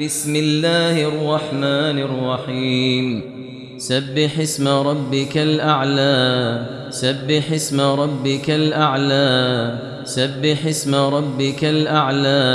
بسم الله الرحمن الرحيم. سبح اسم ربك الأعلى. سبح اسم ربك الأعلى. سبح اسم ربك الأعلى.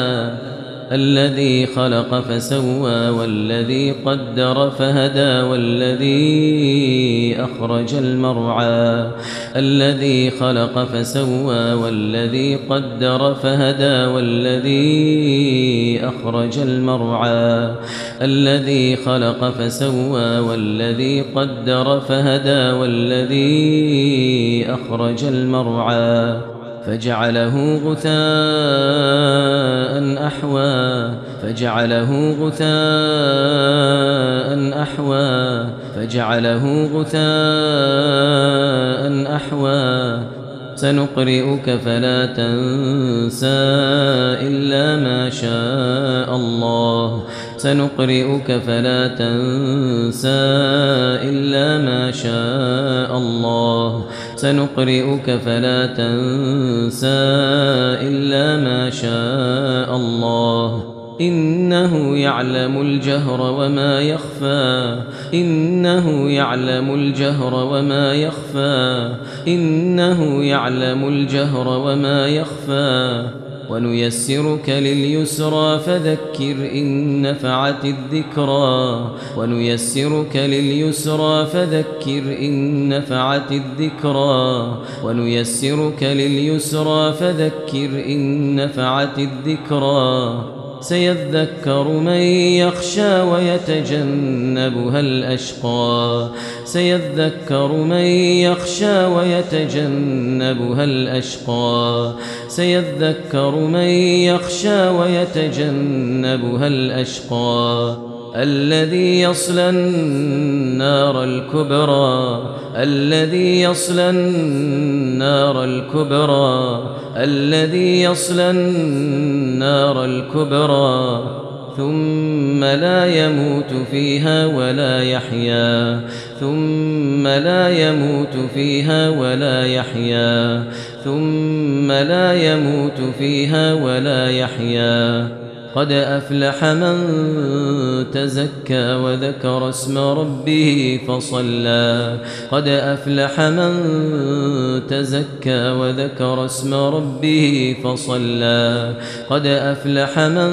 الذي خلق فسوى والذي قدر فهدى والذي أخرج المرعى الذي خلق فسوى والذي قدر فهدى والذي أخرج المرعى الذي خلق فسوى والذي قدر فهدى والذي أخرج المرعى فجعله غثاء أحوى فجعله غثاء أحوى فجعله غثاء أحوى. سنقرئك فلا تنسى إلا ما شاء الله. سنقرئك فلا تنسى إلا ما شاء الله. سنقرئك فلا تنسى إلا ما شاء الله. إنه يعلم الجهر وما يخفى. إنه يعلم الجهر وما يخفى. إنه يعلم الجهر وما يخفى. ونيسرك لليسرى فذكر إن نفعت الذكرى. ونيسرك لليسرى فذكر إن نفعت الذكرى. ونيسرك لليسرى فذكر إن نفعت الذكرى. سيذكر من يخشى ويتجنبها الأشقى سيذكر من يخشى ويتجنبها الأشقى سيذكر من يخشى ويتجنبها الأشقى الذي يصلى النار الكبرى الذي يصلى النار الكبرى الذي يصلى النار الكبرى. ثم لا يموت فيها ولا يحيا. ثم لا يموت فيها ولا يحيا. ثم لا يموت فيها ولا يحيا. قد أفلح من تزكى وذكر اسم ربه فصلى. قد أفلح من تزكى وذكر اسم ربه فصلى. قد أفلح من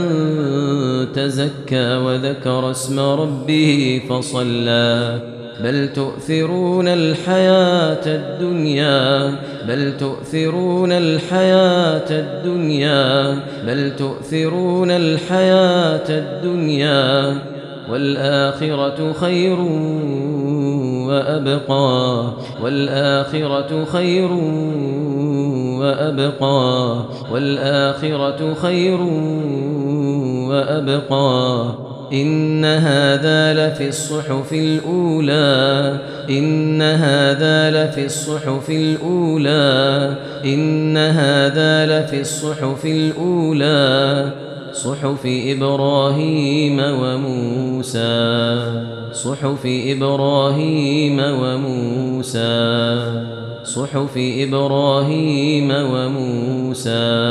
تزكى وذكر اسم ربه فصلى. بل تؤثرون الحياة الدنيا بل تؤثرون الحياة الدنيا بل تؤثرون الحياة الدنيا. والآخرة خير وأبقى والآخرة خير وأبقى والآخرة خير وأبقى. إن هذا لفي الصحف الأولى. إن هذا لفي الصحف الأولى. إن هذا لفي الصحف الأولى. صحف إبراهيم وموسى. صحف إبراهيم وموسى. صحف إبراهيم وموسى.